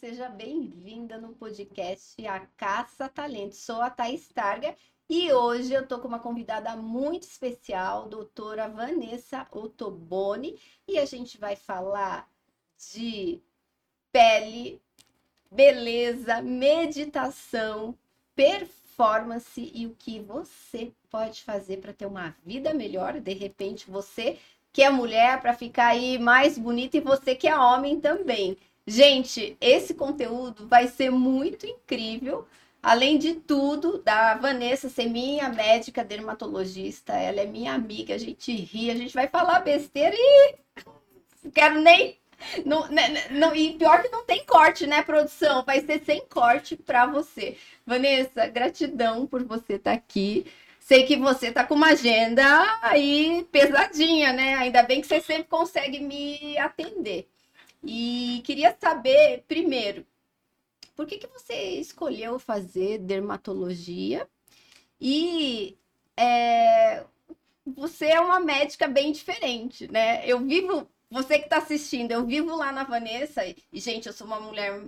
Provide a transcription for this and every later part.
seja bem-vinda no podcast A Caça Talento. Sou a Thaís Targa e hoje eu tô com uma convidada muito especial, doutora Vanessa Ottoboni, e a gente vai falar de pele, beleza, meditação, performance e o que você pode fazer para ter uma vida melhor. De repente, você que é mulher para ficar aí mais bonita e você que é homem também. Gente, esse conteúdo vai ser muito incrível. Além de tudo, da Vanessa ser minha médica dermatologista, ela é minha amiga, a gente ri, a gente vai falar besteira e não quero nem. Não, né, né, não, e pior que não tem corte, né, produção? Vai ser sem corte para você. Vanessa, gratidão por você estar tá aqui. Sei que você tá com uma agenda aí pesadinha, né? Ainda bem que você sempre consegue me atender. E queria saber, primeiro, por que, que você escolheu fazer dermatologia? E é, você é uma médica bem diferente, né? Eu vivo, você que está assistindo, eu vivo lá na Vanessa, e, gente, eu sou uma mulher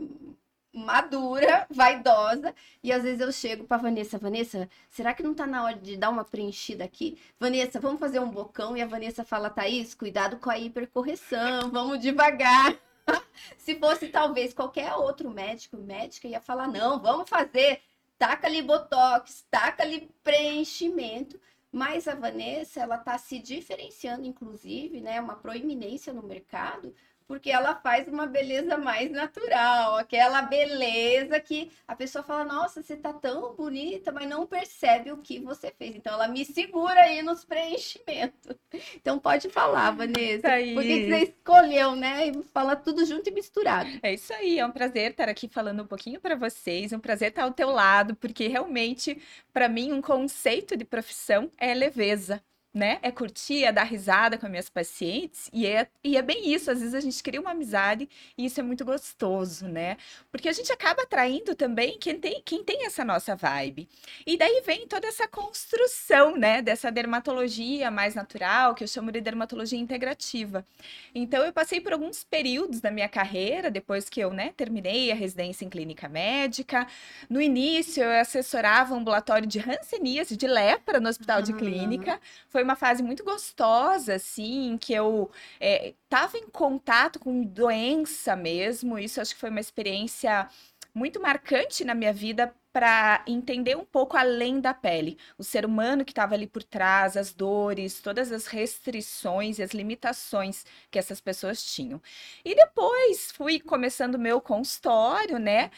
madura, vaidosa, e às vezes eu chego para Vanessa, Vanessa, será que não tá na hora de dar uma preenchida aqui? Vanessa, vamos fazer um bocão? E a Vanessa fala, Thaís, cuidado com a hipercorreção, vamos devagar. Se fosse talvez qualquer outro médico, médica ia falar, não, vamos fazer, taca ali botox, taca ali preenchimento. Mas a Vanessa, ela tá se diferenciando, inclusive, né, uma proeminência no mercado, porque ela faz uma beleza mais natural, aquela beleza que a pessoa fala: Nossa, você tá tão bonita, mas não percebe o que você fez. Então, ela me segura aí nos preenchimentos. Então, pode falar, Vanessa. Aí. Por que você escolheu, né? E fala tudo junto e misturado. É isso aí, é um prazer estar aqui falando um pouquinho para vocês, é um prazer estar ao teu lado, porque realmente, para mim, um conceito de profissão é leveza né? É curtir, é dar risada com as minhas pacientes. E é, e é bem isso. Às vezes a gente cria uma amizade e isso é muito gostoso, né? Porque a gente acaba atraindo também quem tem, quem tem essa nossa vibe. E daí vem toda essa construção, né? Dessa dermatologia mais natural, que eu chamo de dermatologia integrativa. Então, eu passei por alguns períodos da minha carreira, depois que eu, né, terminei a residência em clínica médica. No início, eu assessorava um ambulatório de hanseníase, de lepra, no hospital uhum. de clínica. Foi foi uma fase muito gostosa, assim, que eu é, em contato com doença mesmo. Isso acho que foi uma experiência muito marcante na minha vida para entender um pouco além da pele, o ser humano que estava ali por trás, as dores, todas as restrições e as limitações que essas pessoas tinham. E depois fui começando o meu consultório, né?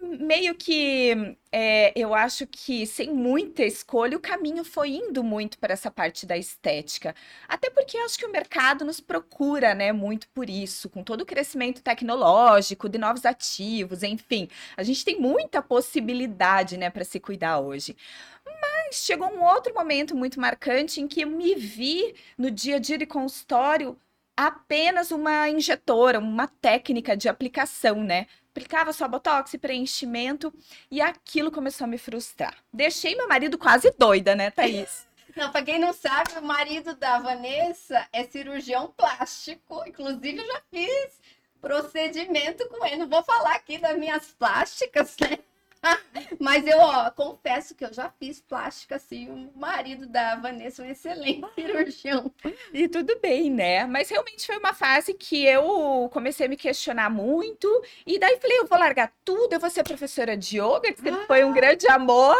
Meio que é, eu acho que sem muita escolha o caminho foi indo muito para essa parte da estética. Até porque eu acho que o mercado nos procura, né, muito por isso, com todo o crescimento tecnológico, de novos ativos, enfim. A gente tem muita possibilidade, né, para se cuidar hoje. Mas chegou um outro momento muito marcante em que eu me vi no dia a dia de consultório apenas uma injetora, uma técnica de aplicação, né? aplicava só botox e preenchimento e aquilo começou a me frustrar. Deixei meu marido quase doida, né, Thaís? Não, para quem não sabe, o marido da Vanessa é cirurgião plástico. Inclusive, eu já fiz procedimento com ele. Não vou falar aqui das minhas plásticas, né? Mas eu, ó, confesso que eu já fiz plástica, assim. O marido da Vanessa é um excelente cirurgião. E tudo bem, né? Mas realmente foi uma fase que eu comecei a me questionar muito. E daí falei, eu vou largar tudo, eu vou ser professora de yoga, que ah. foi um grande amor.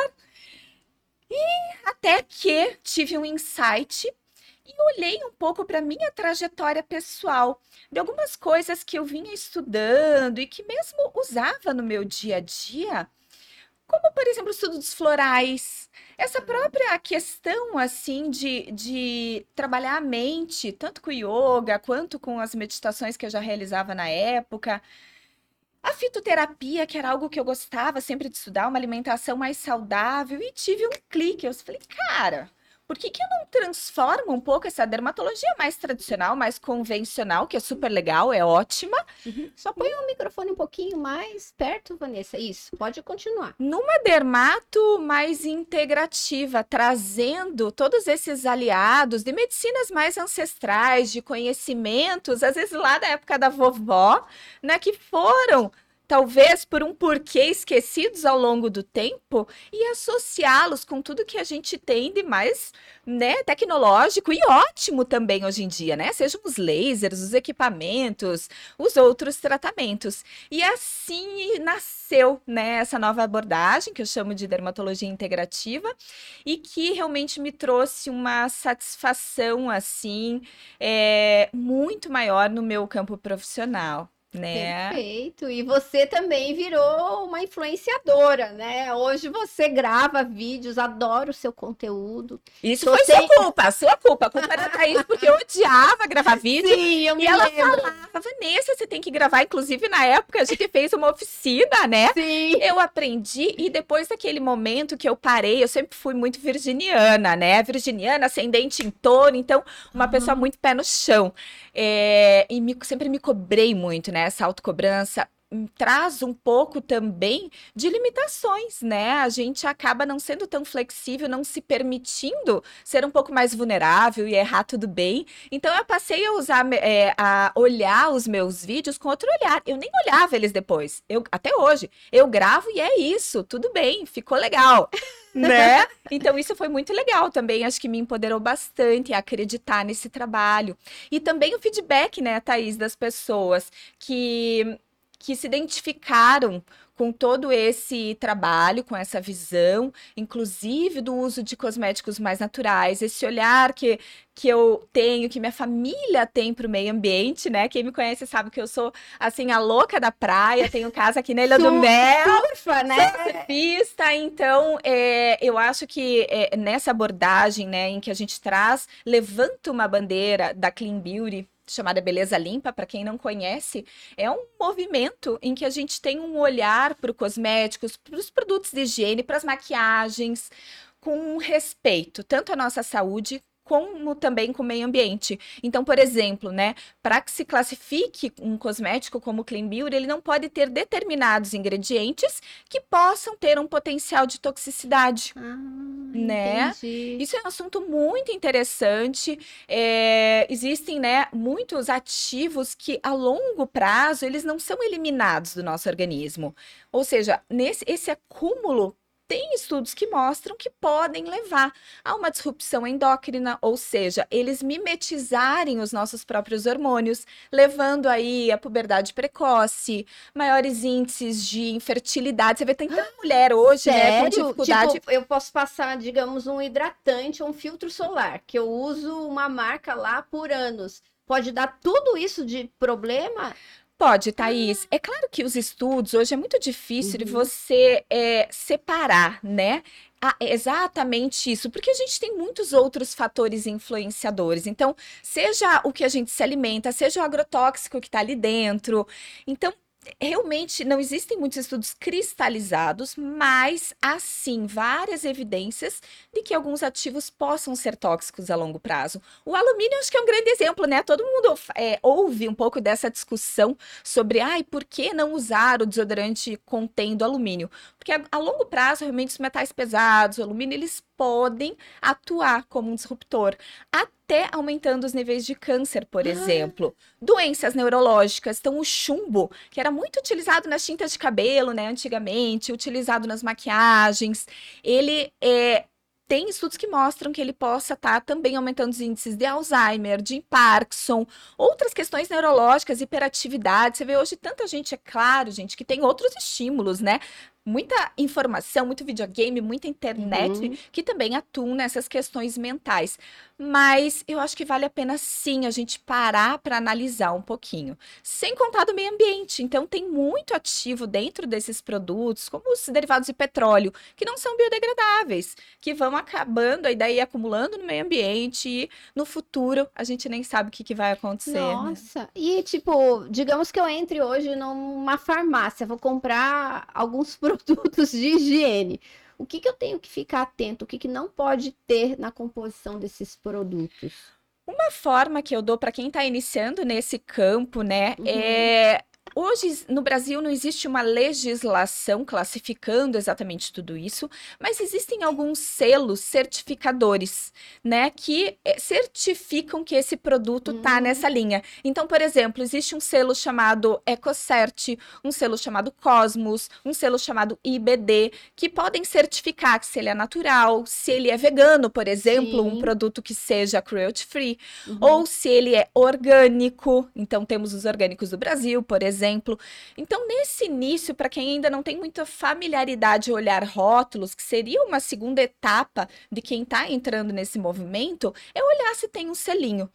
E até que tive um insight e olhei um pouco para minha trajetória pessoal, de algumas coisas que eu vinha estudando e que mesmo usava no meu dia a dia, como, por exemplo, o estudo dos florais. Essa própria questão, assim, de, de trabalhar a mente, tanto com o yoga, quanto com as meditações que eu já realizava na época. A fitoterapia, que era algo que eu gostava sempre de estudar, uma alimentação mais saudável, e tive um clique. Eu falei, cara, por que, que eu não transformo um pouco essa dermatologia mais tradicional, mais convencional, que é super legal, é ótima? Uhum. Só põe o microfone um pouquinho mais perto, Vanessa. Isso, pode continuar. Numa dermato mais integrativa, trazendo todos esses aliados de medicinas mais ancestrais, de conhecimentos, às vezes lá da época da vovó, né, que foram talvez por um porquê esquecidos ao longo do tempo e associá-los com tudo que a gente tem de mais, né, tecnológico e ótimo também hoje em dia, né? Sejam os lasers, os equipamentos, os outros tratamentos. E assim nasceu, né, essa nova abordagem que eu chamo de dermatologia integrativa e que realmente me trouxe uma satisfação assim é, muito maior no meu campo profissional né? Perfeito. E você também virou uma influenciadora, né? Hoje você grava vídeos, adoro o seu conteúdo. Isso Tô foi sem... sua culpa, sua culpa. A culpa era da Thaís, porque eu odiava gravar vídeo. Sim, eu me E ela lembro. falava, Vanessa, você tem que gravar. Inclusive, na época, a gente fez uma oficina, né? Sim. Eu aprendi e depois daquele momento que eu parei, eu sempre fui muito virginiana, né? Virginiana, ascendente em touro, então uma Uhum. pessoa muito pé no chão. É, e me- sempre me cobrei muito, né? Essa autocobrança traz um pouco também de limitações, né? A gente acaba não sendo tão flexível, não se permitindo ser um pouco mais vulnerável e errar tudo bem. Então eu passei a usar, é, a olhar os meus vídeos com outro olhar. Eu nem olhava eles depois. Eu, até hoje, eu gravo e é isso, tudo bem, ficou legal. Né? Então, isso foi muito legal também. Acho que me empoderou bastante a acreditar nesse trabalho. E também o feedback, né, Thaís, das pessoas que, que se identificaram com todo esse trabalho, com essa visão, inclusive do uso de cosméticos mais naturais, esse olhar que, que eu tenho, que minha família tem para o meio ambiente, né? Quem me conhece sabe que eu sou, assim, a louca da praia, tenho casa aqui na Ilha do Mel, Surfa, né? surfista, então é, eu acho que é, nessa abordagem, né, em que a gente traz, levanta uma bandeira da Clean Beauty chamada Beleza Limpa, para quem não conhece, é um movimento em que a gente tem um olhar para os cosméticos, para os produtos de higiene, para as maquiagens, com respeito, tanto à nossa saúde como também com o meio ambiente. Então, por exemplo, né, para que se classifique um cosmético como Clean Beauty, ele não pode ter determinados ingredientes que possam ter um potencial de toxicidade. Ah, Né? entendi. Isso é um assunto muito interessante. É, existem, né, muitos ativos que a longo prazo eles não são eliminados do nosso organismo. Ou seja, nesse esse acúmulo tem estudos que mostram que podem levar a uma disrupção endócrina, ou seja, eles mimetizarem os nossos próprios hormônios, levando aí a puberdade precoce, maiores índices de infertilidade. Você vê, tem tanta mulher hoje, né, com Sério? dificuldade. Tipo, eu posso passar, digamos, um hidratante ou um filtro solar, que eu uso uma marca lá por anos. Pode dar tudo isso de problema? Pode, Thaís. É claro que os estudos, hoje é muito difícil de Uhum. você é, separar, né? a- exatamente isso, porque a gente tem muitos outros fatores influenciadores. Então, seja o que a gente se alimenta, seja o agrotóxico que está ali dentro. Então, realmente não existem muitos estudos cristalizados, mas há sim várias evidências de que alguns ativos possam ser tóxicos a longo prazo. O alumínio acho que é um grande exemplo, né? Todo mundo é, ouve um pouco dessa discussão sobre, ai, por que não usar o desodorante contendo alumínio? Porque a, a longo prazo, realmente, os metais pesados, o alumínio, eles podem atuar como um disruptor, até aumentando os níveis de câncer, por Ah. exemplo. Doenças neurológicas, então o chumbo, que era muito utilizado nas tintas de cabelo, né, antigamente, utilizado nas maquiagens, ele é tem estudos que mostram que ele possa estar também aumentando os índices de Alzheimer, de Parkinson, outras questões neurológicas, hiperatividade. Você vê hoje tanta gente, é claro, gente, que tem outros estímulos, né? Muita informação, muito videogame, muita internet, Uhum. que também atuam nessas questões mentais. Mas eu acho que vale a pena sim a gente parar para analisar um pouquinho. Sem contar do meio ambiente. Então, tem muito ativo dentro desses produtos, como os derivados de petróleo, que não são biodegradáveis, que vão acabando e daí acumulando no meio ambiente e no futuro a gente nem sabe o que, que vai acontecer. né? Nossa, e tipo, digamos que eu entre hoje numa farmácia, vou comprar alguns produtos de higiene. O que, que eu tenho que ficar atento? O que, que não pode ter na composição desses produtos? Uma forma que eu dou para quem está iniciando nesse campo, né, uhum. é Hoje, no Brasil, não existe uma legislação classificando exatamente tudo isso, mas existem alguns selos certificadores, né, que eh, certificam que esse produto está hum. nessa linha. Então, por exemplo, existe um selo chamado EcoCert, um selo chamado Cosmos, um selo chamado IBD, que podem certificar que se ele é natural, se ele é vegano, por exemplo, Sim. um produto que seja cruelty free, uhum. ou se ele é orgânico. Então, temos os orgânicos do Brasil, por exemplo exemplo. Então, nesse início, para quem ainda não tem muita familiaridade olhar rótulos, que seria uma segunda etapa de quem está entrando nesse movimento, é olhar se tem um selinho.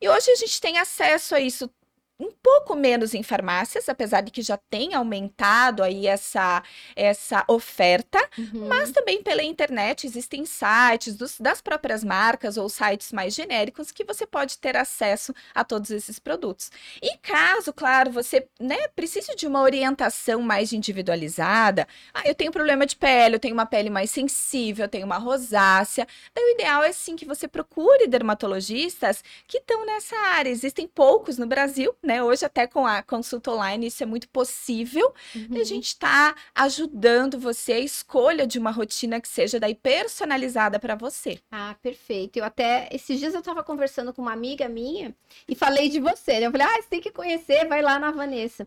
E hoje a gente tem acesso a isso um pouco menos em farmácias, apesar de que já tem aumentado aí essa, essa oferta, uhum. mas também pela internet existem sites dos, das próprias marcas ou sites mais genéricos que você pode ter acesso a todos esses produtos. E caso, claro, você né, precise de uma orientação mais individualizada, ah, eu tenho problema de pele, eu tenho uma pele mais sensível, eu tenho uma rosácea, então o ideal é sim que você procure dermatologistas que estão nessa área. Existem poucos no Brasil, né? Hoje, até com a consulta online, isso é muito possível. Uhum. a gente está ajudando você a escolha de uma rotina que seja daí personalizada para você. Ah, perfeito. Eu até, esses dias eu estava conversando com uma amiga minha e falei de você. Né? Eu falei, ah, você tem que conhecer, vai lá na Vanessa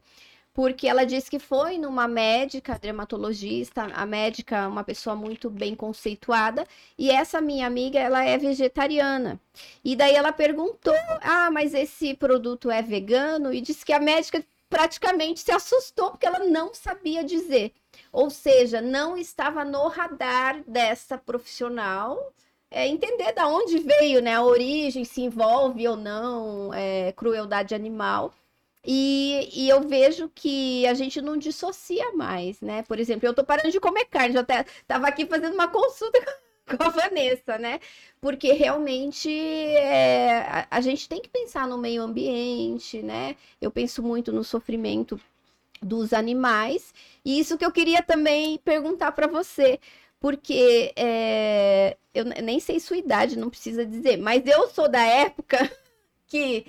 porque ela disse que foi numa médica, dermatologista, a médica uma pessoa muito bem conceituada, e essa minha amiga, ela é vegetariana. E daí ela perguntou: "Ah, mas esse produto é vegano?" E disse que a médica praticamente se assustou porque ela não sabia dizer. Ou seja, não estava no radar dessa profissional é, entender da onde veio, né, a origem, se envolve ou não é, crueldade animal. E, e, eu vejo que a gente não dissocia mais, né? Por exemplo, eu tô parando de comer carne, já até tava aqui fazendo uma consulta com a Vanessa, né? Porque realmente é, a, a, gente tem que pensar no meio ambiente, né? Eu penso muito no sofrimento dos animais. E isso que eu queria também perguntar para você, porque é, eu nem sei sua idade, não precisa dizer, mas eu sou da época que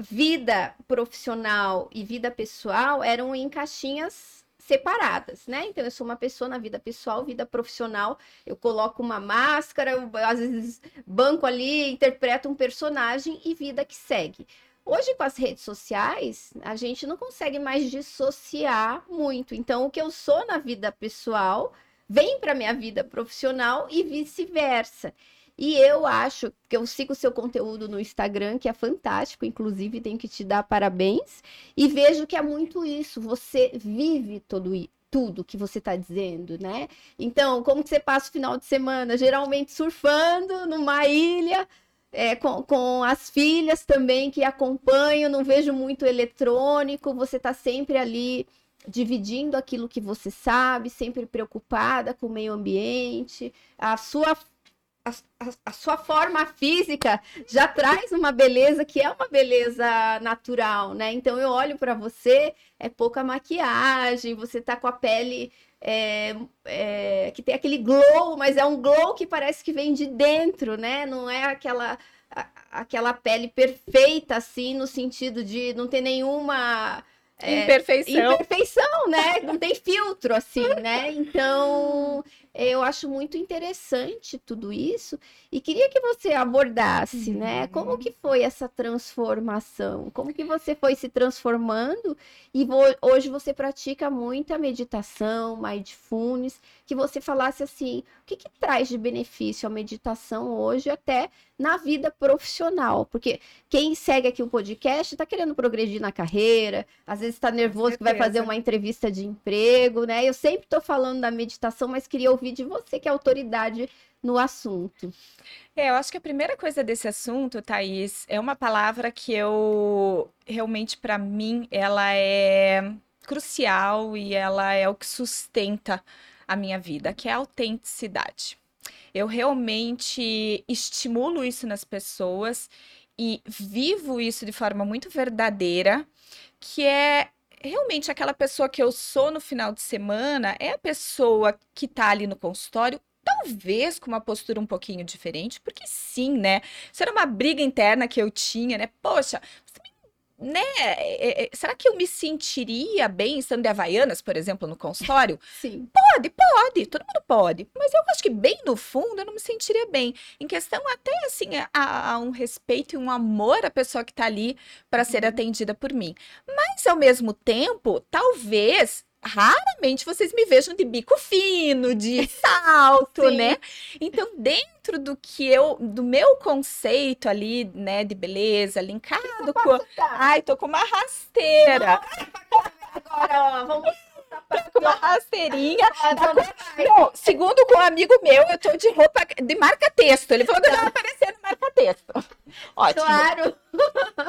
vida profissional e vida pessoal eram em caixinhas separadas, né? Então eu sou uma pessoa na vida pessoal, vida profissional, eu coloco uma máscara, eu, às vezes banco ali, interpreto um personagem e vida que segue. Hoje com as redes sociais, a gente não consegue mais dissociar muito. Então o que eu sou na vida pessoal vem para minha vida profissional e vice-versa. E eu acho que eu sigo seu conteúdo no Instagram, que é fantástico, inclusive tenho que te dar parabéns, e vejo que é muito isso, você vive todo tudo que você está dizendo, né? Então, como que você passa o final de semana? Geralmente surfando numa ilha, é, com, com, as filhas também que acompanham, não vejo muito eletrônico, você está sempre ali dividindo aquilo que você sabe, sempre preocupada com o meio ambiente, a sua a, a, a, sua forma física já traz uma beleza que é uma beleza natural, né? Então eu olho para você, é pouca maquiagem, você tá com a pele é, é, que tem aquele glow, mas é um glow que parece que vem de dentro, né? Não é aquela aquela pele perfeita assim no sentido de não ter nenhuma é, imperfeição. Imperfeição, né? Não tem filtro assim, né? Então eu acho muito interessante tudo isso e queria que você abordasse, uhum. né? Como que foi essa transformação? Como que você foi se transformando e hoje você pratica muita meditação, mindfulness, que você falasse assim, o que, que traz de benefício a meditação hoje até na vida profissional? Porque quem segue aqui o podcast está querendo progredir na carreira, às vezes está nervoso que vai fazer uma entrevista de emprego, né? Eu sempre estou falando da meditação, mas queria ouvir de você, que é autoridade no assunto. É, eu acho que a primeira coisa desse assunto, Thaís, é uma palavra que eu realmente, para mim, ela é crucial e ela é o que sustenta a minha vida, que é a autenticidade. Eu realmente estimulo isso nas pessoas e vivo isso de forma muito verdadeira, que é realmente aquela pessoa que eu sou no final de semana é a pessoa que tá ali no consultório talvez com uma postura um pouquinho diferente, porque sim, né? Isso era uma briga interna que eu tinha, né? Poxa, né? É, é, será que eu me sentiria bem estando de Havaianas, por exemplo, no consultório? Sim. Pode, pode, todo mundo pode. Mas eu acho que bem no fundo eu não me sentiria bem. Em questão até assim, a, a um respeito e um amor à pessoa que está ali para ser uhum. atendida por mim. Mas ao mesmo tempo, talvez raramente vocês me vejam de bico fino, de salto, né? Então, dentro do que eu, do meu conceito ali, né, de beleza, linkado com. Ai, tô com uma rasteira. Agora, vamos com uma rasteirinha. Não, segundo com um amigo meu, eu tô de roupa de marca-texto. Ele falou que eu tava parecendo marca-texto. Ótimo. Claro.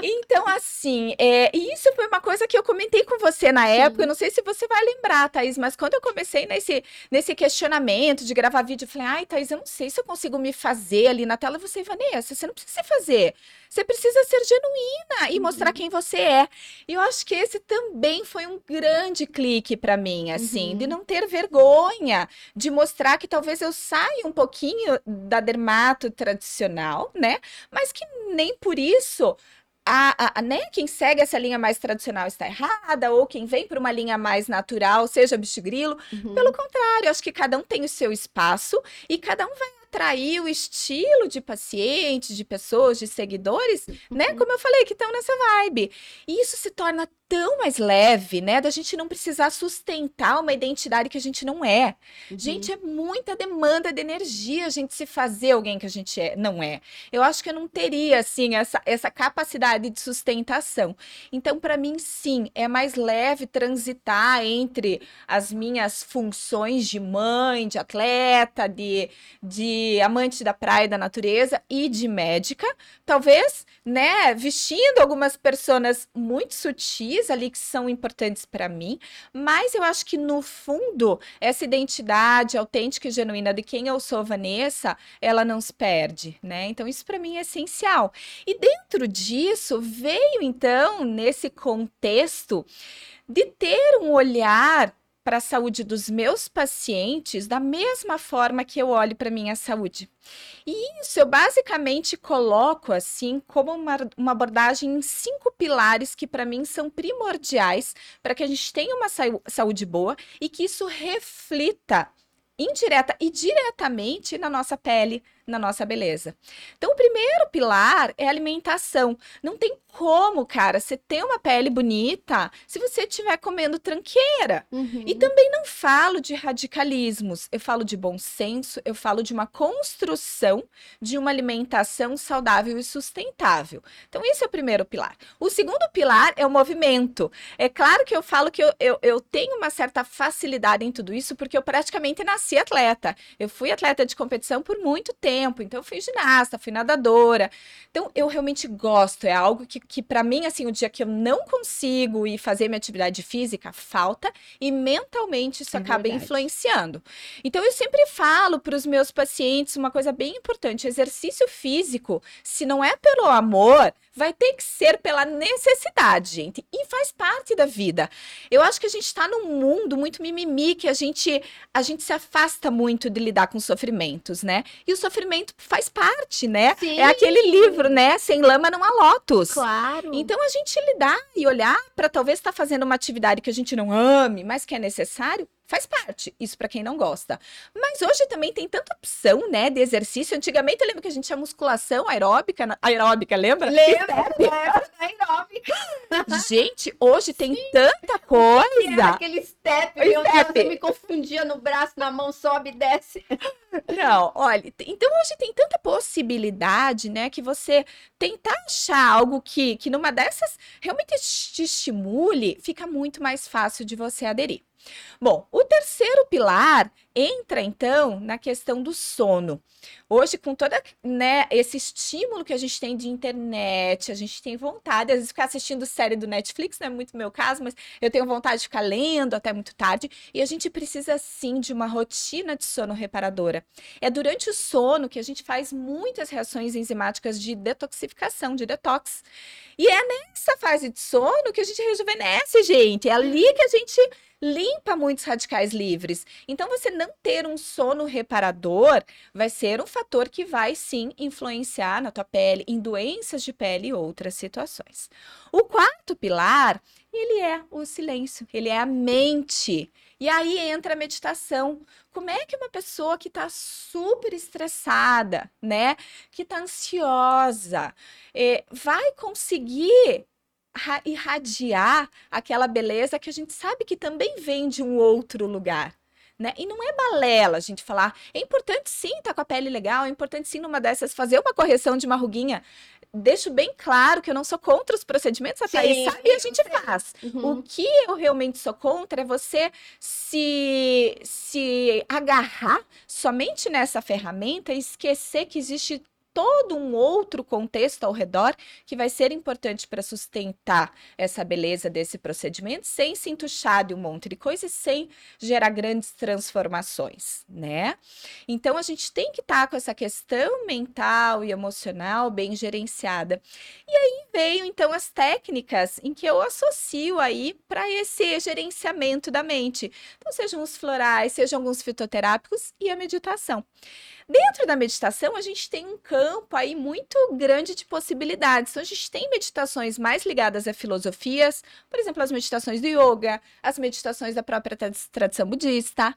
Então, assim, é, isso foi uma coisa que eu comentei com você na época. Eu não sei se você vai lembrar, Thaís, mas quando eu comecei nesse, nesse questionamento de gravar vídeo, eu falei, ai, Thaís, eu não sei se eu consigo me fazer ali na tela. Você, Vanessa, você não precisa se fazer. Você precisa ser genuína e mostrar uhum. quem você é. E eu acho que esse também foi um grande clique para mim, assim, uhum. de não ter vergonha, de mostrar que talvez eu saia um pouquinho da dermato tradicional, né? Mas que nem por isso a, a, né, quem segue essa linha mais tradicional está errada, ou quem vem para uma linha mais natural, seja bicho grilo. Uhum. Pelo contrário, acho que cada um tem o seu espaço e cada um vai atrair o estilo de pacientes, de pessoas, de seguidores, né, uhum. Como eu falei, que estão nessa vibe. E isso se torna tão mais leve, né? Da gente não precisar sustentar uma identidade que a gente não é. Uhum. Gente, é muita demanda de energia a gente se fazer alguém que a gente é, não é. Eu acho que eu não teria, assim, essa, essa capacidade de sustentação. Então, para mim, sim, é mais leve transitar entre as minhas funções de mãe, de atleta, de, de amante da praia e da natureza e de médica. Talvez, né, vestindo algumas personas muito sutis ali que são importantes para mim, mas eu acho que no fundo essa identidade autêntica e genuína de quem eu sou, Vanessa, ela não se perde, né? Então isso para mim é essencial. E dentro disso veio então nesse contexto de ter um olhar para a saúde dos meus pacientes da mesma forma que eu olho para minha saúde. E isso eu basicamente coloco assim como uma, uma abordagem em cinco pilares que para mim são primordiais para que a gente tenha uma saúde boa e que isso reflita indireta e diretamente na nossa pele, na nossa beleza. Então, o primeiro pilar é alimentação. Não tem como, cara, você ter uma pele bonita se você estiver comendo tranqueira. Uhum. E também não falo de radicalismos, eu falo de bom senso, eu falo de uma construção de uma alimentação saudável e sustentável. Então, esse é o primeiro pilar. O segundo pilar é o movimento. É claro que eu falo que eu, eu, eu tenho uma certa facilidade em tudo isso, porque eu praticamente nasci atleta. Eu fui atleta de competição por muito tempo tempo. Então, eu fui ginasta, fui nadadora. Então, eu realmente gosto. É algo que, que para mim, assim, o dia que eu não consigo ir fazer minha atividade física, falta. E mentalmente isso é acaba verdade. influenciando. Então, eu sempre falo para os meus pacientes uma coisa bem importante: exercício físico, se não é pelo amor, vai ter que ser pela necessidade, gente. E faz parte da vida. Eu acho que a gente está num mundo muito mimimi, que a gente, a gente se afasta muito de lidar com sofrimentos, né? E o sofrimento faz parte, né? Sim. É aquele livro, né? Sem lama não há lotos. Claro. Então a gente lidar e olhar para talvez estar tá fazendo uma atividade que a gente não ame, mas que é necessário, faz parte, isso para quem não gosta. Mas hoje também tem tanta opção, né, de exercício. Antigamente eu lembro que a gente tinha musculação aeróbica, aeróbica, lembra? Lembra, lembra aeróbica. Gente, hoje tem tanta coisa. Aquele step, meu step. Deus, eu me confundia no braço, na mão, sobe e desce. Não, olha, então hoje tem tanta possibilidade, né, que você tentar achar algo que, que numa dessas realmente te estimule, fica muito mais fácil de você aderir. Bom, o terceiro pilar entra então na questão do sono. Hoje, com todo né, esse estímulo que a gente tem de internet, a gente tem vontade, às vezes, ficar assistindo série do Netflix, não é muito meu caso, mas eu tenho vontade de ficar lendo até muito tarde, e a gente precisa sim de uma rotina de sono reparadora. É durante o sono que a gente faz muitas reações enzimáticas de detoxificação, de detox. E é nessa fase de sono que a gente rejuvenesce, gente. É ali que a gente limpa muitos radicais livres. Então, você não ter um sono reparador vai ser um fator que vai sim influenciar na tua pele, em doenças de pele e outras situações. O quarto pilar, ele é o silêncio, ele é a mente. E aí entra a meditação. Como é que uma pessoa que está super estressada, né, que está ansiosa, eh, vai conseguir irradiar aquela beleza que a gente sabe que também vem de um outro lugar. Né? E não é balela a gente falar. É importante sim estar tá com a pele legal, é importante sim numa dessas fazer uma correção de uma ruguinha. Deixo bem claro que eu não sou contra os procedimentos, a Thaís sabe e a gente faz. Uhum. O que eu realmente sou contra é você se, se agarrar somente nessa ferramenta e esquecer que existe todo um outro contexto ao redor que vai ser importante para sustentar essa beleza desse procedimento, sem se entuchar de um monte de coisa e sem gerar grandes transformações, né? Então a gente tem que estar tá com essa questão mental e emocional bem gerenciada. E aí veio então as técnicas em que eu associo aí para esse gerenciamento da mente. Então sejam os florais, sejam alguns fitoterápicos e a meditação. Dentro da meditação, a gente tem um campo aí muito grande de possibilidades. Então, a gente tem meditações mais ligadas a filosofias, por exemplo, as meditações do yoga, as meditações da própria tradição budista.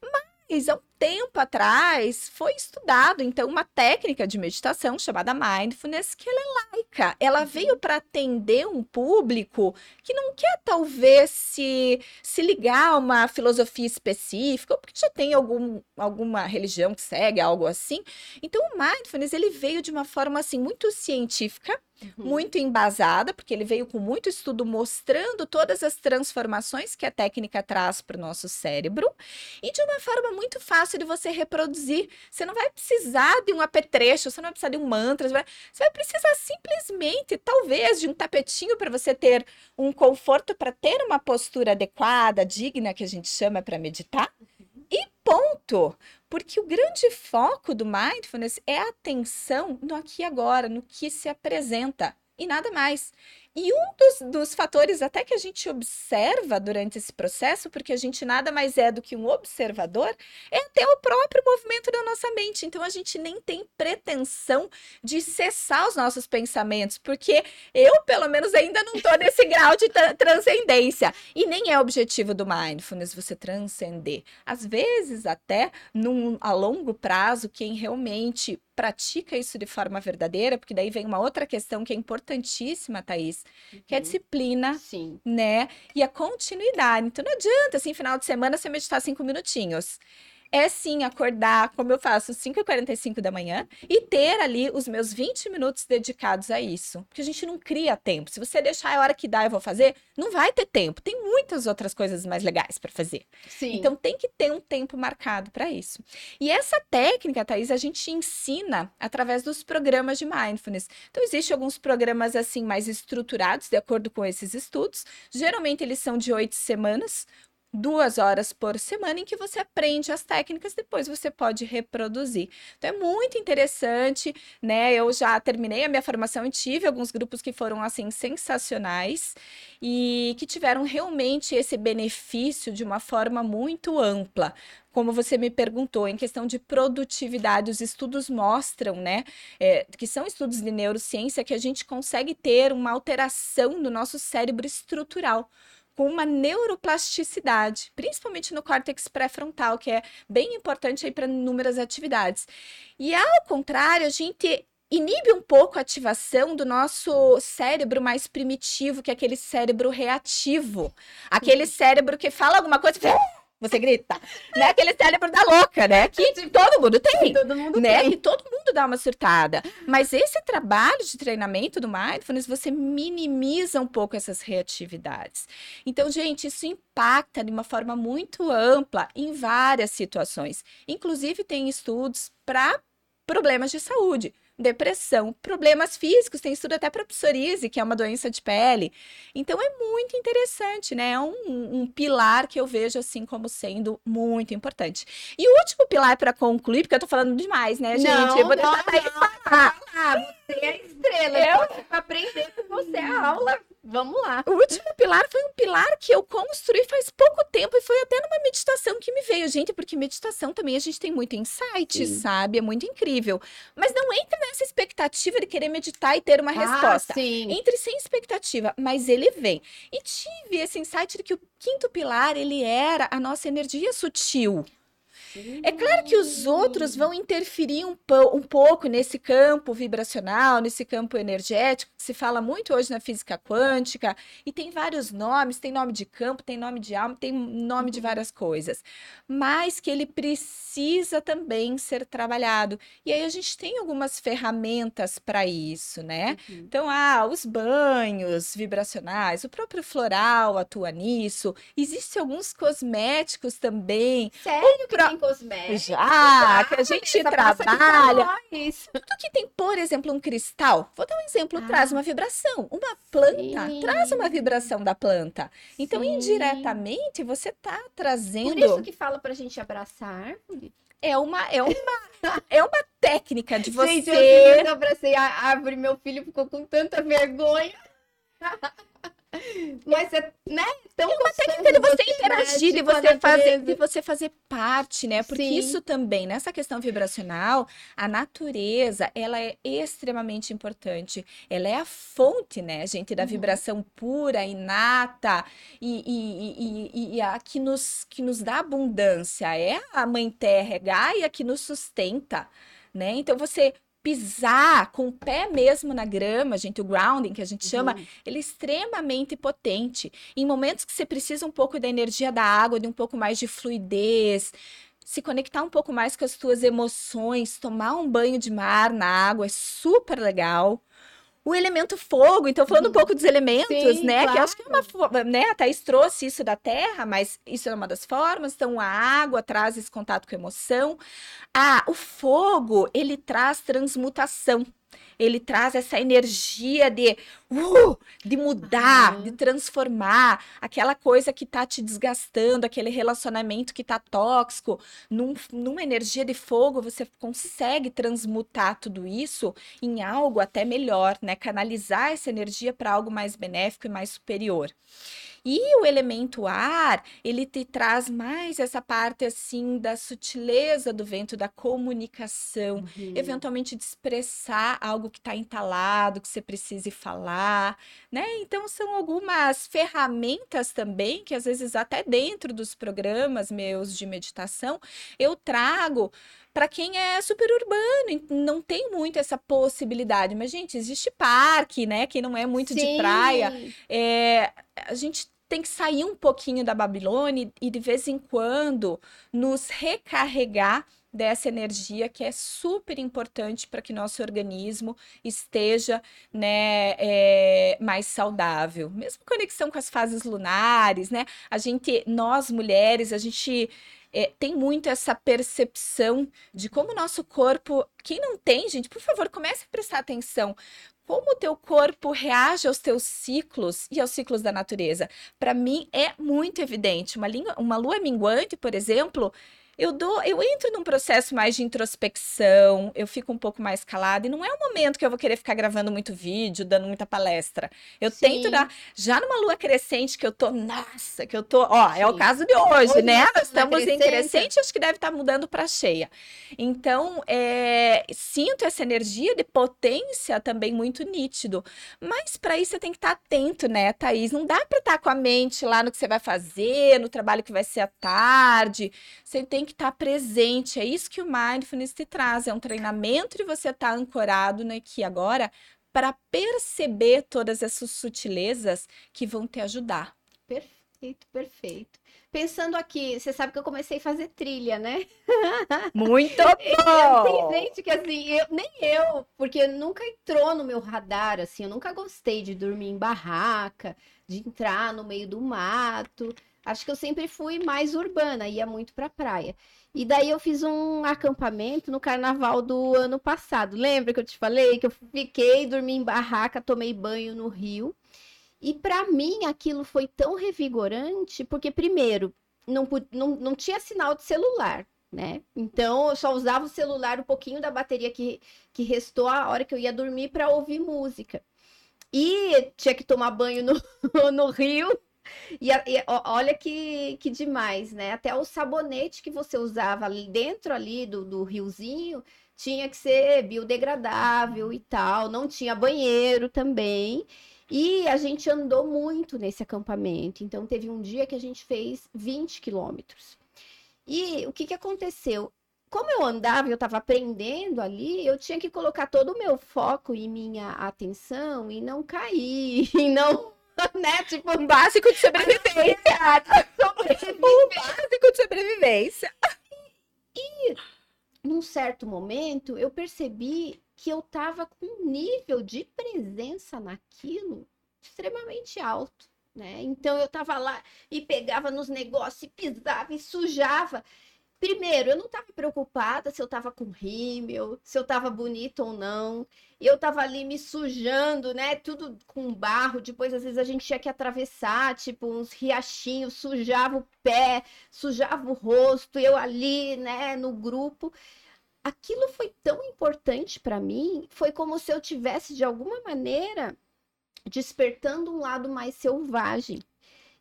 Mas, há um tempo atrás, foi estudado, então, uma técnica de meditação chamada mindfulness, que ela é laica. Ela uhum. veio para atender um público que não quer, talvez, se, se ligar a uma filosofia específica, ou porque já tem algum, alguma religião que segue algo assim. Então, o mindfulness, ele veio de uma forma, assim, muito científica, Uhum. muito embasada, porque ele veio com muito estudo mostrando todas as transformações que a técnica traz para o nosso cérebro e de uma forma muito fácil fácil de você reproduzir. Você não vai precisar de um apetrecho, você não vai precisar de um mantra, você vai, você vai precisar simplesmente, talvez, de um tapetinho para você ter um conforto, para ter uma postura adequada, digna, que a gente chama para meditar. E ponto! Porque o grande foco do mindfulness é a atenção no aqui e agora, no que se apresenta e nada mais. E um dos, dos, fatores até que a gente observa durante esse processo, porque a gente nada mais é do que um observador, é até o próprio movimento da nossa mente. Então a gente nem tem pretensão de cessar os nossos pensamentos, porque eu, pelo menos, ainda não estou nesse grau de transcendência. E nem é objetivo do mindfulness você transcender. Às vezes, até num, a longo prazo, quem realmente pratica isso de forma verdadeira, porque daí vem uma outra questão que é importantíssima, Thaís, uhum. que é a uhum. disciplina, Sim. né? E a continuidade. Então não adianta, assim, final de semana você meditar cinco minutinhos é sim acordar, como eu faço, 5h45 da manhã e ter ali os meus 20 minutos dedicados a isso. Porque a gente não cria tempo. Se você deixar a hora que dá, eu vou fazer, não vai ter tempo. Tem muitas outras coisas mais legais para fazer. Sim. Então tem que ter um tempo marcado para isso. E essa técnica, Thaís, a gente ensina através dos programas de mindfulness. Então existem alguns programas assim mais estruturados de acordo com esses estudos. Geralmente eles são de oito semanas, duas horas por semana em que você aprende as técnicas, depois você pode reproduzir. Então é muito interessante, né? Eu já terminei a minha formação e tive alguns grupos que foram assim sensacionais e que tiveram realmente esse benefício de uma forma muito ampla. Como você me perguntou, em questão de produtividade, os estudos mostram, né, é, que são estudos de neurociência, que a gente consegue ter uma alteração no nosso cérebro estrutural com uma neuroplasticidade, principalmente no córtex pré-frontal, que é bem importante aí para inúmeras atividades. E ao contrário, a gente inibe um pouco a ativação do nosso cérebro mais primitivo, que é aquele cérebro reativo. Aquele uhum. cérebro que fala alguma coisa você grita. Não é aquele cérebro da louca, né? Que todo mundo tem. Todo mundo né? tem. Que todo mundo dá uma surtada. Mas esse trabalho de treinamento do mindfulness, você minimiza um pouco essas reatividades. Então, gente, isso impacta de uma forma muito ampla em várias situações. Inclusive, tem estudos para problemas de saúde depressão, problemas físicos, tem estudo até para psoríase, que é uma doença de pele. Então é muito interessante, né? É um, um pilar que eu vejo assim como sendo muito importante. E o último pilar para concluir, porque eu tô falando demais, né, gente? Não, eu vou não, tentar não. falar. Ah, você é a estrela. Eu- Eu vou aprender com você a aula. Vamos lá. O último pilar foi um pilar que eu construí faz pouco tempo e foi até numa meditação que me veio, gente, porque meditação também a gente tem muito insight, Sim. sabe? É muito incrível. Mas não entre nessa expectativa de querer meditar e ter uma resposta. Ah, sim. Entre sem expectativa, mas ele vem. E tive esse insight de que o quinto pilar, ele era a nossa energia sutil. É claro que os outros vão interferir um, um pouco nesse campo vibracional, nesse campo energético, que se fala muito hoje na física quântica, e tem vários nomes, tem nome de campo, tem nome de alma, tem nome de várias coisas, mas que ele precisa também ser trabalhado. E aí a gente tem algumas ferramentas para isso, né? Uhum. Então, ah, os banhos vibracionais, o próprio floral atua nisso. Existem alguns cosméticos também. Sério cosméticos? Já, que a gente trabalha. Tudo que tem, por exemplo, um cristal. Vou dar um exemplo, Ah. traz uma vibração. Uma planta Sim. traz uma vibração da planta. Então, Sim. indiretamente, você está trazendo. Por isso que fala pra gente abraçar a árvore. É uma, é uma, é uma técnica de você. Gente, eu eu abracei a árvore, meu filho ficou com tanta vergonha. Mas é, né? Tão uma gostoso técnica de você interagir, de você fazer, de você fazer parte, né? Porque Sim. isso também, nessa questão vibracional, a natureza, ela é extremamente importante. Ela é a fonte, né, gente, da Uhum. vibração pura, inata e, e, e, e- e a que nos, que nos dá abundância. É a mãe terra, é Gaia que nos sustenta, né? Então você pisar com o pé mesmo na grama, gente, o grounding que a gente chama, Uhum. ele é extremamente potente. Em momentos que você precisa um pouco da energia da água, de um pouco mais de fluidez, se conectar um pouco mais com as tuas emoções, tomar um banho de mar na água é super legal. O elemento fogo, então falando um Uhum. pouco dos elementos, Sim, né? Que eu acho que é uma, claro. né? A Thaís trouxe isso da terra, mas isso é uma das formas. Então, a água traz esse contato com a emoção. Ah, o fogo, ele traz transmutação. Ele traz essa energia de, uh, de mudar, Aham. de transformar aquela coisa que tá te desgastando, aquele relacionamento que tá tóxico. Num, numa energia de fogo, você consegue transmutar tudo isso em algo até melhor, né? Canalizar essa energia para algo mais benéfico e mais superior. E o elemento ar, ele te traz mais essa parte assim da sutileza do vento, da comunicação, Uhum. eventualmente de expressar algo que está entalado, que você precise falar, né? Então são algumas ferramentas também que às vezes até dentro dos programas meus de meditação eu trago para quem é super urbano, não tem muito essa possibilidade. Mas, gente, existe parque, né? Que não é muito de praia. Sim. É, a gente tem que sair um pouquinho da Babilônia e de vez em quando nos recarregar dessa energia que é super importante para que nosso organismo esteja né, é, mais saudável. Mesmo conexão com as fases lunares, né? A gente, nós mulheres, a gente é, tem muito essa percepção de como o nosso corpo. Quem não tem, gente, por favor, comece a prestar atenção como o teu corpo reage aos teus ciclos e aos ciclos da natureza. Para mim é muito evidente. Uma, língua, uma lua minguante, por exemplo, eu dou, eu entro num processo mais de introspecção, eu fico um pouco mais calada e não é o momento que eu vou querer ficar gravando muito vídeo, dando muita palestra. Eu tento Sim. dar já numa lua crescente que eu tô, nossa, que eu tô, ó, é o Sim. caso de hoje, Hoje né? nós estamos estamos em crescente. crescente, acho que deve estar mudando para cheia. Então, é, sinto essa energia de potência também muito nítido. Mas para isso você tem que estar atento, né, Thaís? Não dá para estar com a mente lá no que você vai fazer, no trabalho que vai ser à tarde. Você tem que estar presente. É isso que o mindfulness te traz. É um treinamento de você estar ancorado no aqui agora para perceber todas essas sutilezas que vão te ajudar. Perfeito, perfeito. pensando aqui, você sabe que eu comecei a fazer trilha, né? Muito bom! Tem gente que assim, eu, nem eu, porque nunca entrou no meu radar, assim, eu nunca gostei de dormir em barraca, de entrar no meio do mato. Acho que eu sempre fui mais urbana, ia muito pra praia. E daí eu fiz um acampamento no carnaval do ano passado. Lembra que eu te falei que eu fiquei, dormi em barraca, tomei banho no rio. E para mim aquilo foi tão revigorante, porque primeiro, não, não, não tinha sinal de celular, né? Então eu só usava o celular um pouquinho da bateria que, que restou a hora que eu ia dormir para ouvir música. E tinha que tomar banho no, no rio e, e, olha que, que demais, né? Até o sabonete que você usava dentro ali do, do riozinho tinha que ser biodegradável e tal, não tinha banheiro também. E a gente andou muito nesse acampamento. Então, teve um dia que a gente fez 20 quilômetros. E o que, que aconteceu? Como eu andava, eu estava aprendendo ali, eu tinha que colocar todo o meu foco e minha atenção e não cair, e não né? Tipo, um básico de sobrevivência. um básico de sobrevivência. E, num certo momento, eu percebi que eu tava com um nível de presença naquilo extremamente alto. Né? Então eu tava lá e pegava nos negócios e pisava e sujava. Primeiro, eu não estava preocupada se eu estava com rímel, se eu estava bonita ou não. Eu estava ali me sujando, né? Tudo com barro. Depois, às vezes, a gente tinha que atravessar, tipo, uns riachinhos, sujava o pé, sujava o rosto. Eu ali, né, no grupo. Aquilo foi tão importante para mim. Foi como se eu tivesse, de alguma maneira, despertando um lado mais selvagem.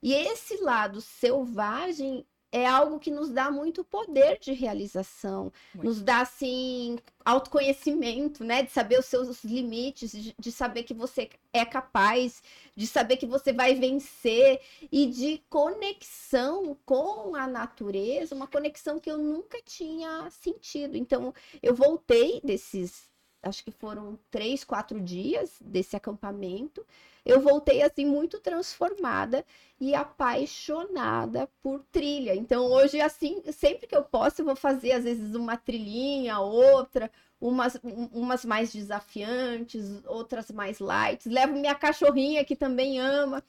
E esse lado selvagem é algo que nos dá muito poder de realização, muito. nos dá assim autoconhecimento, né, de saber os seus limites, de, de, saber que você é capaz, de saber que você vai vencer e de conexão com a natureza, uma conexão que eu nunca tinha sentido. Então, eu voltei desses, acho que foram três, quatro dias desse acampamento eu voltei assim muito transformada e apaixonada por trilha. Então hoje assim, sempre que eu posso, eu vou fazer às vezes uma trilhinha, outra, umas, umas mais desafiantes, outras mais light. Levo minha cachorrinha que também ama.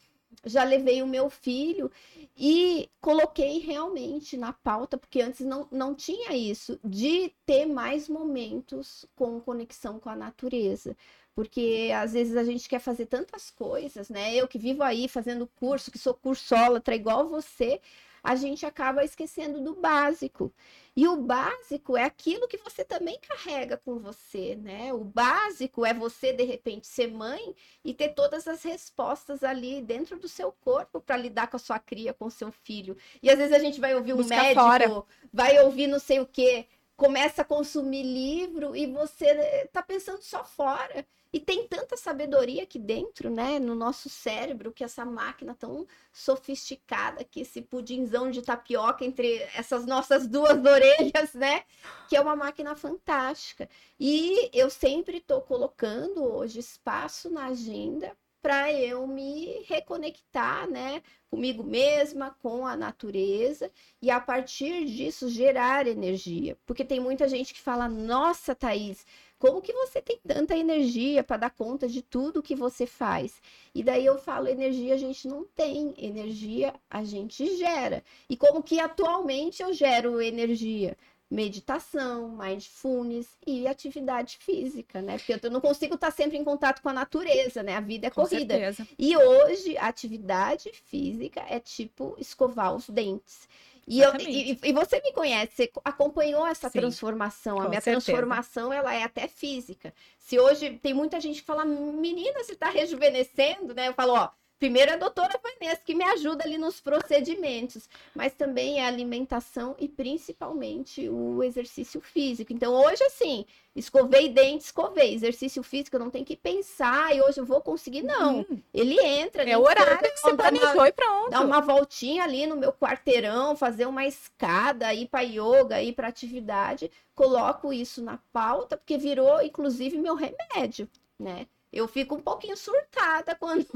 Já levei o meu filho e coloquei realmente na pauta, porque antes não, não tinha isso, de ter mais momentos com conexão com a natureza porque às vezes a gente quer fazer tantas coisas, né? Eu que vivo aí fazendo curso, que sou cursólatra igual você, a gente acaba esquecendo do básico. E o básico é aquilo que você também carrega com você, né? O básico é você, de repente, ser mãe e ter todas as respostas ali dentro do seu corpo para lidar com a sua cria, com o seu filho. E às vezes a gente vai ouvir um Busca médico, fora. vai ouvir não sei o quê, começa a consumir livro e você tá pensando só fora. E tem tanta sabedoria aqui dentro, né, no nosso cérebro, que essa máquina tão sofisticada, que esse pudinzão de tapioca entre essas nossas duas orelhas, né, que é uma máquina fantástica. E eu sempre estou colocando hoje espaço na agenda para eu me reconectar, né, comigo mesma, com a natureza e a partir disso gerar energia. Porque tem muita gente que fala: "Nossa, Thaís, como que você tem tanta energia para dar conta de tudo que você faz? E daí eu falo, energia a gente não tem, energia a gente gera. E como que atualmente eu gero energia? Meditação, mindfulness e atividade física, né? Porque eu não consigo estar sempre em contato com a natureza, né? A vida é com corrida. Certeza. E hoje a atividade física é tipo escovar os dentes. E, eu, e, e, você me conhece, você acompanhou essa Sim, transformação. A minha certeza. transformação ela é até física. Se hoje tem muita gente que fala, menina, você está rejuvenescendo, né? Eu falo, ó, Primeiro a doutora Vanessa, que me ajuda ali nos procedimentos, mas também é a alimentação e principalmente o exercício físico. Então, hoje, assim, escovei dentes, escovei. Exercício físico, eu não tenho que pensar e hoje eu vou conseguir, não. Uhum. Ele entra. É o horário que você planejou uma, e pronto. Dar uma voltinha ali no meu quarteirão, fazer uma escada, ir para yoga, ir para atividade. Coloco isso na pauta, porque virou, inclusive, meu remédio, né? Eu fico um pouquinho surtada quando,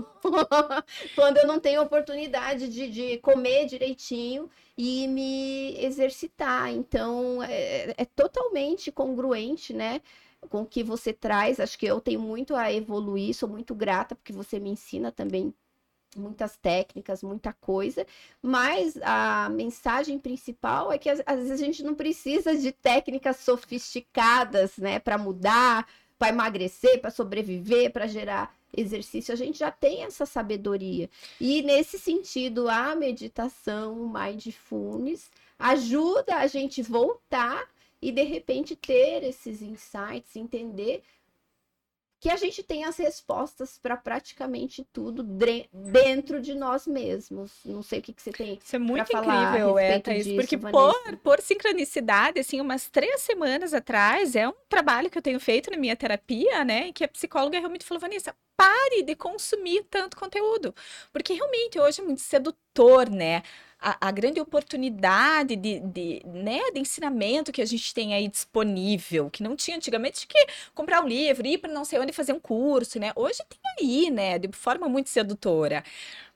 quando eu não tenho oportunidade de, de comer direitinho e me exercitar. Então, é, é totalmente congruente, né? Com o que você traz. Acho que eu tenho muito a evoluir, sou muito grata porque você me ensina também muitas técnicas, muita coisa, mas a mensagem principal é que às, vezes a gente não precisa de técnicas sofisticadas, né, para mudar, para emagrecer, para sobreviver, para gerar exercício, a gente já tem essa sabedoria. E nesse sentido, a meditação, o mindfulness, ajuda a gente voltar e de repente ter esses insights, entender que a gente tem as respostas para praticamente tudo dentro de nós mesmos. Não sei o que, que você tem. Isso é muito incrível, é, Thaís, disso, porque por, por sincronicidade, assim, umas três semanas atrás, é um trabalho que eu tenho feito na minha terapia, né? E que a psicóloga realmente falou, Vanessa, pare de consumir tanto conteúdo. Porque realmente hoje é muito sedutor, né? A, a, grande oportunidade de, de, né, de ensinamento que a gente tem aí disponível, que não tinha antigamente, que comprar um livro, ir para não sei onde fazer um curso, né? Hoje tem aí, né, de forma muito sedutora.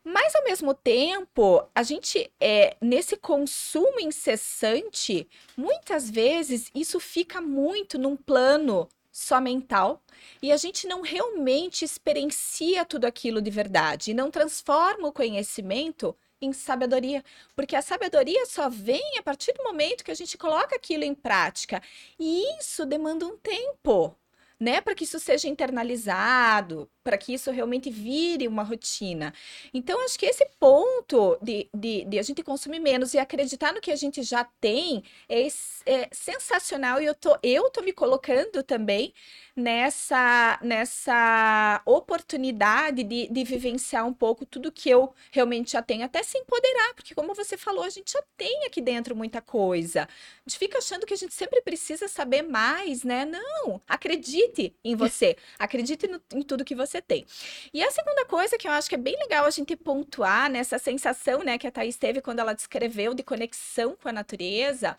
Mas, ao mesmo tempo, a gente, é, nesse consumo incessante, muitas vezes isso fica muito num plano só mental e a gente não realmente experiencia tudo aquilo de verdade e não transforma o conhecimento em sabedoria, porque a sabedoria só vem a partir do momento que a gente coloca aquilo em prática. E isso demanda um tempo, né, para que isso seja internalizado, para que isso realmente vire uma rotina. Então, acho que esse ponto de, de, de, a gente consumir menos e acreditar no que a gente já tem é, é sensacional. E eu tô, eu tô me colocando também nessa, nessa oportunidade de, de vivenciar um pouco tudo que eu realmente já tenho, até se empoderar, porque como você falou, a gente já tem aqui dentro muita coisa. A gente fica achando que a gente sempre precisa saber mais, né? Não, acredite em você, acredite no, em tudo que você você tem. E a segunda coisa que eu acho que é bem legal a gente pontuar nessa sensação, né, que a Thaís teve quando ela descreveu de conexão com a natureza,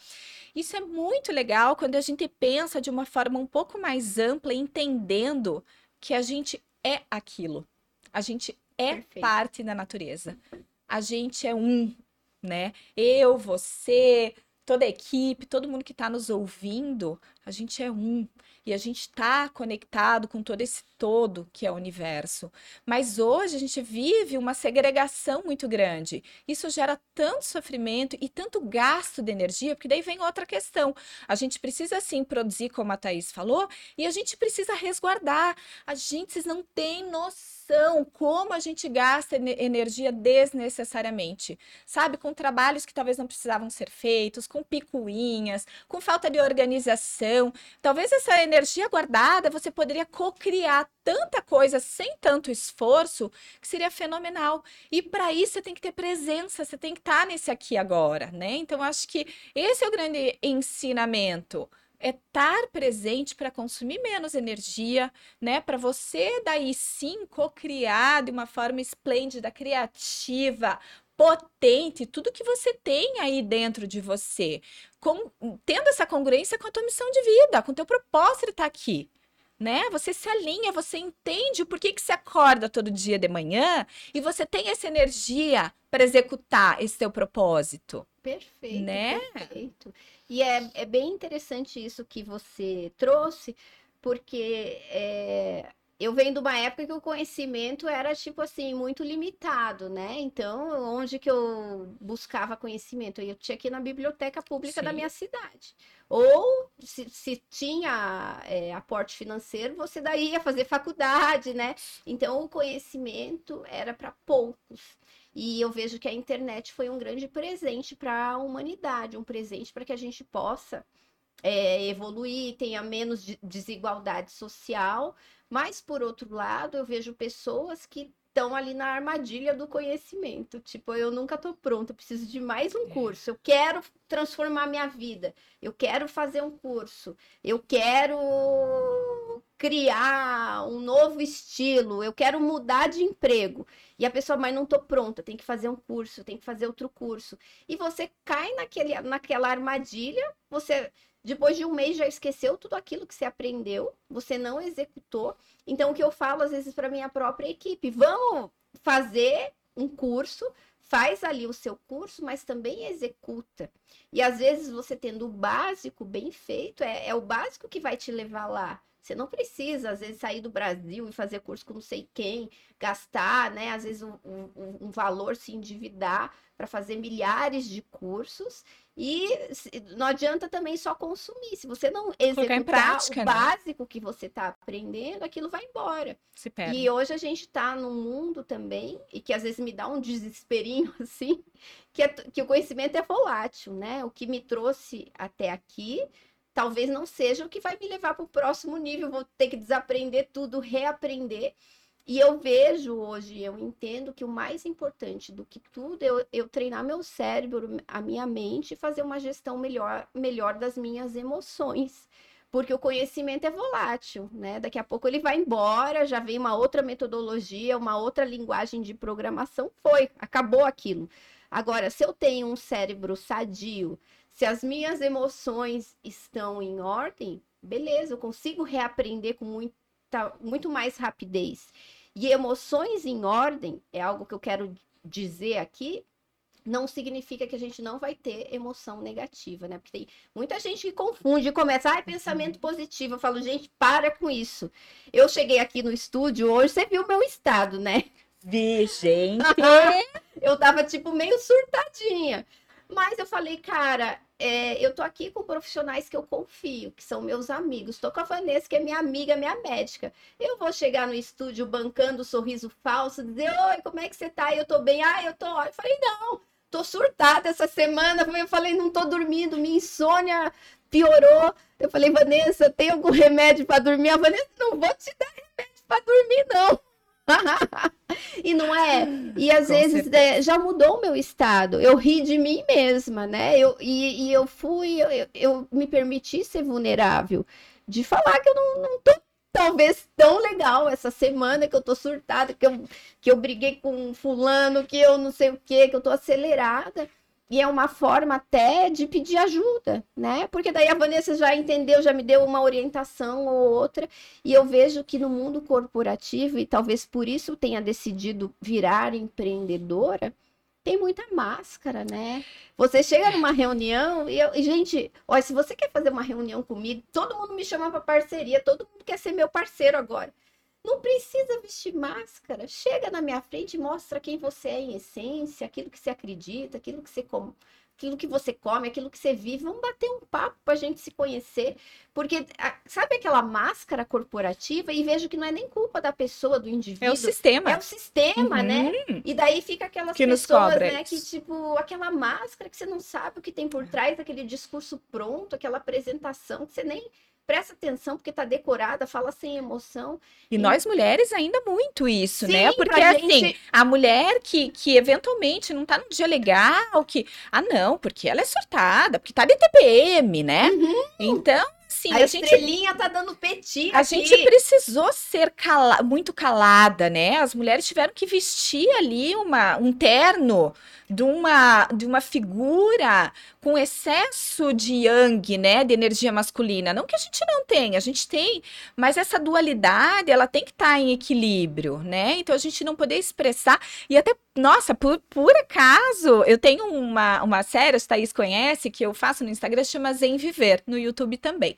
isso é muito legal quando a gente pensa de uma forma um pouco mais ampla, entendendo que a gente é aquilo. A gente é Perfeito. parte da natureza. A gente é um, né? Eu, você, toda a equipe, todo mundo que está nos ouvindo, a gente é um. E a gente está conectado com todo esse todo que é o universo. Mas hoje a gente vive uma segregação muito grande. Isso gera tanto sofrimento e tanto gasto de energia, porque daí vem outra questão. A gente precisa sim produzir, como a Thaís falou, e a gente precisa resguardar. A gente não tem noção como a gente gasta energia desnecessariamente. Sabe, com trabalhos que talvez não precisavam ser feitos, com picuinhas, com falta de organização. Talvez essa energia guardada você poderia co-criar tanta coisa sem tanto esforço que seria fenomenal. E para isso você tem que ter presença, você tem que estar tá nesse aqui agora, né? Então acho que esse é o grande ensinamento é estar presente para consumir menos energia, né? Para você daí sim co-criar de uma forma esplêndida, criativa, potente, tudo que você tem aí dentro de você, com, tendo essa congruência com a tua missão de vida, com o teu propósito de estar aqui né? Você se alinha, você entende o porquê que você acorda todo dia de manhã e você tem essa energia para executar esse teu propósito. Perfeito, né? perfeito. E é, é bem interessante isso que você trouxe, porque é, eu venho de uma época que o conhecimento era, tipo assim, muito limitado, né? Então, onde que eu buscava conhecimento? Eu tinha aqui na biblioteca pública Sim. da minha cidade. Ou, se, se tinha é, aporte financeiro, você daí ia fazer faculdade, né? Então, o conhecimento era para poucos. E eu vejo que a internet foi um grande presente para a humanidade, um presente para que a gente possa é, evoluir, tenha menos desigualdade social, mas, por outro lado, eu vejo pessoas que estão ali na armadilha do conhecimento. Tipo, eu nunca estou pronta, eu preciso de mais um é. curso. Eu quero transformar minha vida. Eu quero fazer um curso. Eu quero criar um novo estilo. Eu quero mudar de emprego. E a pessoa, mas não estou pronta, tem que fazer um curso, tem que fazer outro curso. E você cai naquele, naquela armadilha, você depois de um mês já esqueceu tudo aquilo que você aprendeu, você não executou. Então, o que eu falo às vezes para minha própria equipe, vamos fazer um curso, faz ali o seu curso, mas também executa. E às vezes você tendo o básico bem feito, é, é o básico que vai te levar lá. Você não precisa, às vezes, sair do Brasil e fazer curso com não sei quem, gastar, né? Às vezes, um, um, um valor, se endividar para fazer milhares de cursos. E não adianta também só consumir. Se você não executar prática, o né? básico que você está aprendendo, aquilo vai embora. Se perde. E hoje a gente está num mundo também, e que às vezes me dá um desesperinho assim, que, é, que o conhecimento é volátil, né? O que me trouxe até aqui talvez não seja o que vai me levar para o próximo nível, vou ter que desaprender tudo, reaprender. E eu vejo hoje, eu entendo que o mais importante do que tudo é eu, eu treinar meu cérebro, a minha mente e fazer uma gestão melhor, melhor das minhas emoções. Porque o conhecimento é volátil, né? Daqui a pouco ele vai embora, já vem uma outra metodologia, uma outra linguagem de programação, foi, acabou aquilo. Agora, se eu tenho um cérebro sadio, se as minhas emoções estão em ordem, beleza, eu consigo reaprender com muita, muito mais rapidez. E emoções em ordem é algo que eu quero dizer aqui, não significa que a gente não vai ter emoção negativa, né? Porque tem muita gente que confunde e começa, ah, pensamento positivo. Eu falo, gente, para com isso. Eu cheguei aqui no estúdio hoje, você viu o meu estado, né? Vi, gente. eu tava, tipo, meio surtadinha. Mas eu falei, cara, é, eu tô aqui com profissionais que eu confio, que são meus amigos. Tô com a Vanessa, que é minha amiga, minha médica. Eu vou chegar no estúdio bancando o sorriso falso, dizer, oi, como é que você tá? Eu tô bem, ah, eu tô. Eu falei, não, tô surtada essa semana. Eu falei, não tô dormindo, minha insônia piorou. Eu falei, Vanessa, tem algum remédio para dormir? A Vanessa, não vou te dar remédio para dormir, não. e não é? E às Com vezes é, já mudou o meu estado. Eu ri de mim mesma, né? Eu, e, e eu fui, eu, eu, me permiti ser vulnerável. De falar que eu não, não tô talvez tão legal essa semana que eu tô surtada, que eu, que eu briguei com fulano, que eu não sei o que, que eu tô acelerada. E é uma forma até de pedir ajuda, né? Porque daí a Vanessa já entendeu, já me deu uma orientação ou outra, e eu vejo que no mundo corporativo, e talvez por isso tenha decidido virar empreendedora, tem muita máscara, né? Você chega numa reunião e, eu, e gente, olha, se você quer fazer uma reunião comigo, todo mundo me chama para parceria, todo mundo quer ser meu parceiro agora. Não precisa vestir máscara. Chega na minha frente e mostra quem você é em essência, aquilo que você acredita, aquilo que você come, aquilo que você come, aquilo que você vive. Vamos bater um papo para a gente se conhecer. Porque, sabe aquela máscara corporativa? E vejo que não é nem culpa da pessoa, do indivíduo. É o sistema. É o sistema, né? uhum. né? E daí fica aquelas que pessoas, né? Que, tipo, aquela máscara que você não sabe o que tem por trás, aquele discurso pronto, aquela apresentação que você nem presta atenção porque tá decorada, fala sem emoção. E, e... nós mulheres ainda muito isso, Sim, né? Porque assim, gente... a mulher que, que eventualmente não tá num dia legal, que ah não, porque ela é surtada, porque tá de TPM, né? Uhum. Então, Sim, a, a estrelinha gente, tá dando petit. A gente precisou ser cala, muito calada, né? As mulheres tiveram que vestir ali uma, um terno de uma, de uma figura com excesso de yang, né? De energia masculina. Não que a gente não tenha, a gente tem, mas essa dualidade, ela tem que estar tá em equilíbrio, né? Então a gente não poder expressar e até nossa, por, por acaso, eu tenho uma, uma série, a Thaís conhece, que eu faço no Instagram, chama Zen Viver, no YouTube também.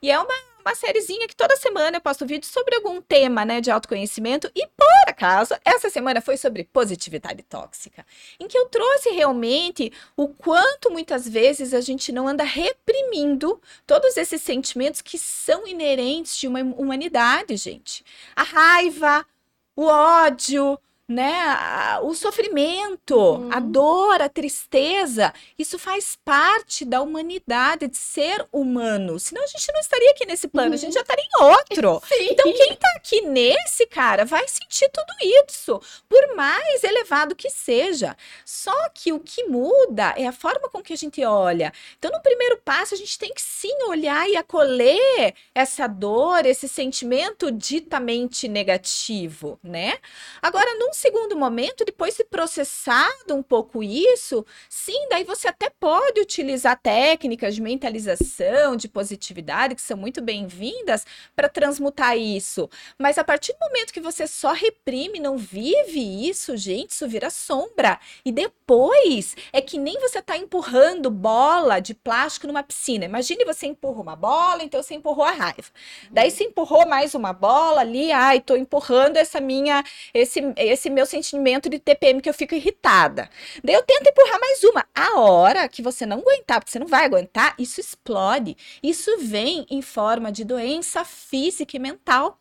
E é uma, uma sériezinha que toda semana eu posto vídeo sobre algum tema, né, de autoconhecimento. E por acaso, essa semana foi sobre positividade tóxica, em que eu trouxe realmente o quanto muitas vezes a gente não anda reprimindo todos esses sentimentos que são inerentes de uma humanidade, gente. A raiva, o ódio, né? O sofrimento, uhum. a dor, a tristeza, isso faz parte da humanidade, de ser humano. Senão a gente não estaria aqui nesse plano, uhum. a gente já estaria em outro. Sim. Então, quem tá aqui nesse, cara, vai sentir tudo isso, por mais elevado que seja. Só que o que muda é a forma com que a gente olha. Então, no primeiro passo, a gente tem que sim olhar e acolher essa dor, esse sentimento ditamente negativo, né? Agora, num segundo momento, depois de processado um pouco isso, sim, daí você até pode utilizar técnicas de mentalização, de positividade, que são muito bem-vindas, para transmutar isso. Mas a partir do momento que você só reprime, não vive isso, gente, isso vira sombra. E depois é que nem você está empurrando bola de plástico numa piscina. Imagine você empurra uma bola, então você empurrou a raiva. Daí você empurrou mais uma bola ali, ai, tô empurrando essa minha, esse, esse meu sentimento de TPM que eu fico irritada. Daí eu tento empurrar mais uma. A hora que você não aguentar, porque você não vai aguentar, isso explode. Isso vem em forma de doença física e mental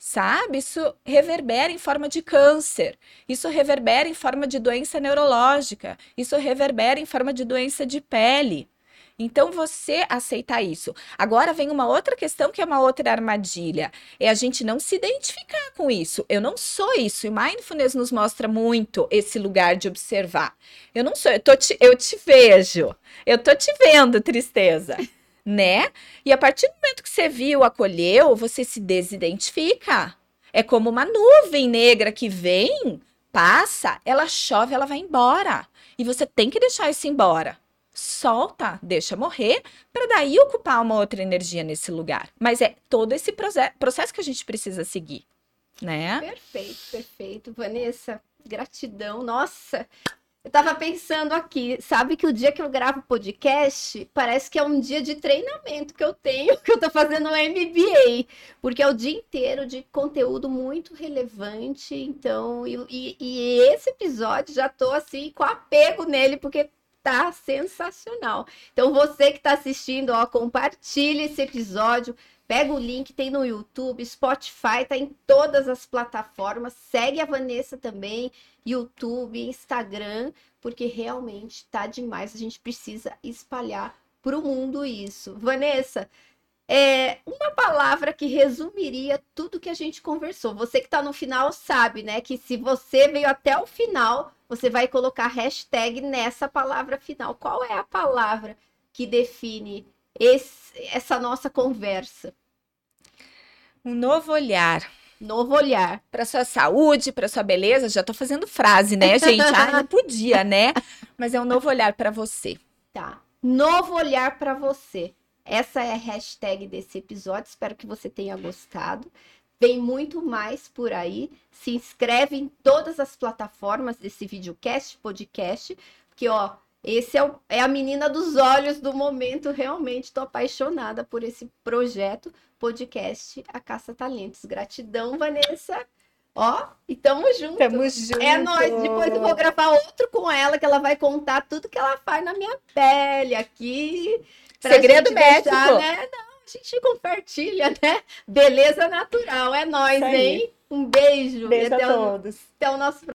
sabe? Isso reverbera em forma de câncer, isso reverbera em forma de doença neurológica, isso reverbera em forma de doença de pele. Então você aceitar isso. Agora vem uma outra questão que é uma outra armadilha. É a gente não se identificar com isso. Eu não sou isso. E mindfulness nos mostra muito esse lugar de observar. Eu não sou, eu, tô te, eu te vejo. Eu tô te vendo, tristeza. né? E a partir do momento que você viu, acolheu, você se desidentifica. É como uma nuvem negra que vem, passa, ela chove, ela vai embora. E você tem que deixar isso embora solta, deixa morrer, para daí ocupar uma outra energia nesse lugar. Mas é todo esse processo que a gente precisa seguir, né? Perfeito, perfeito. Vanessa, gratidão. Nossa, eu tava pensando aqui, sabe que o dia que eu gravo podcast parece que é um dia de treinamento que eu tenho, que eu tô fazendo um MBA, porque é o dia inteiro de conteúdo muito relevante. Então, e, e, e esse episódio já tô assim com apego nele, porque tá sensacional. Então você que está assistindo, ó, compartilhe esse episódio, pega o link, tem no YouTube, Spotify, tá em todas as plataformas. Segue a Vanessa também, YouTube, Instagram, porque realmente tá demais. A gente precisa espalhar para o mundo isso. Vanessa, é uma palavra que resumiria tudo que a gente conversou. Você que está no final sabe, né, que se você veio até o final, você vai colocar hashtag nessa palavra final. Qual é a palavra que define esse, essa nossa conversa? Um novo olhar. Novo olhar. Para sua saúde, para sua beleza. Já estou fazendo frase, né, gente? ah, não podia, né? Mas é um novo olhar para você. Tá. Novo olhar para você. Essa é a hashtag desse episódio. Espero que você tenha gostado. Vem muito mais por aí. Se inscreve em todas as plataformas desse videocast, podcast, porque ó, esse é, o, é a menina dos olhos do momento. Realmente estou apaixonada por esse projeto, podcast A Caça Talentos. Gratidão, Vanessa. Ó, e tamo junto. Tamo junto. É nóis. Depois eu vou gravar outro com ela, que ela vai contar tudo que ela faz na minha pele aqui. Segredo médico. Deixar, né? Não, a gente compartilha, né? Beleza natural. É nóis, hein? Um beijo. Beijo a todos. até o nosso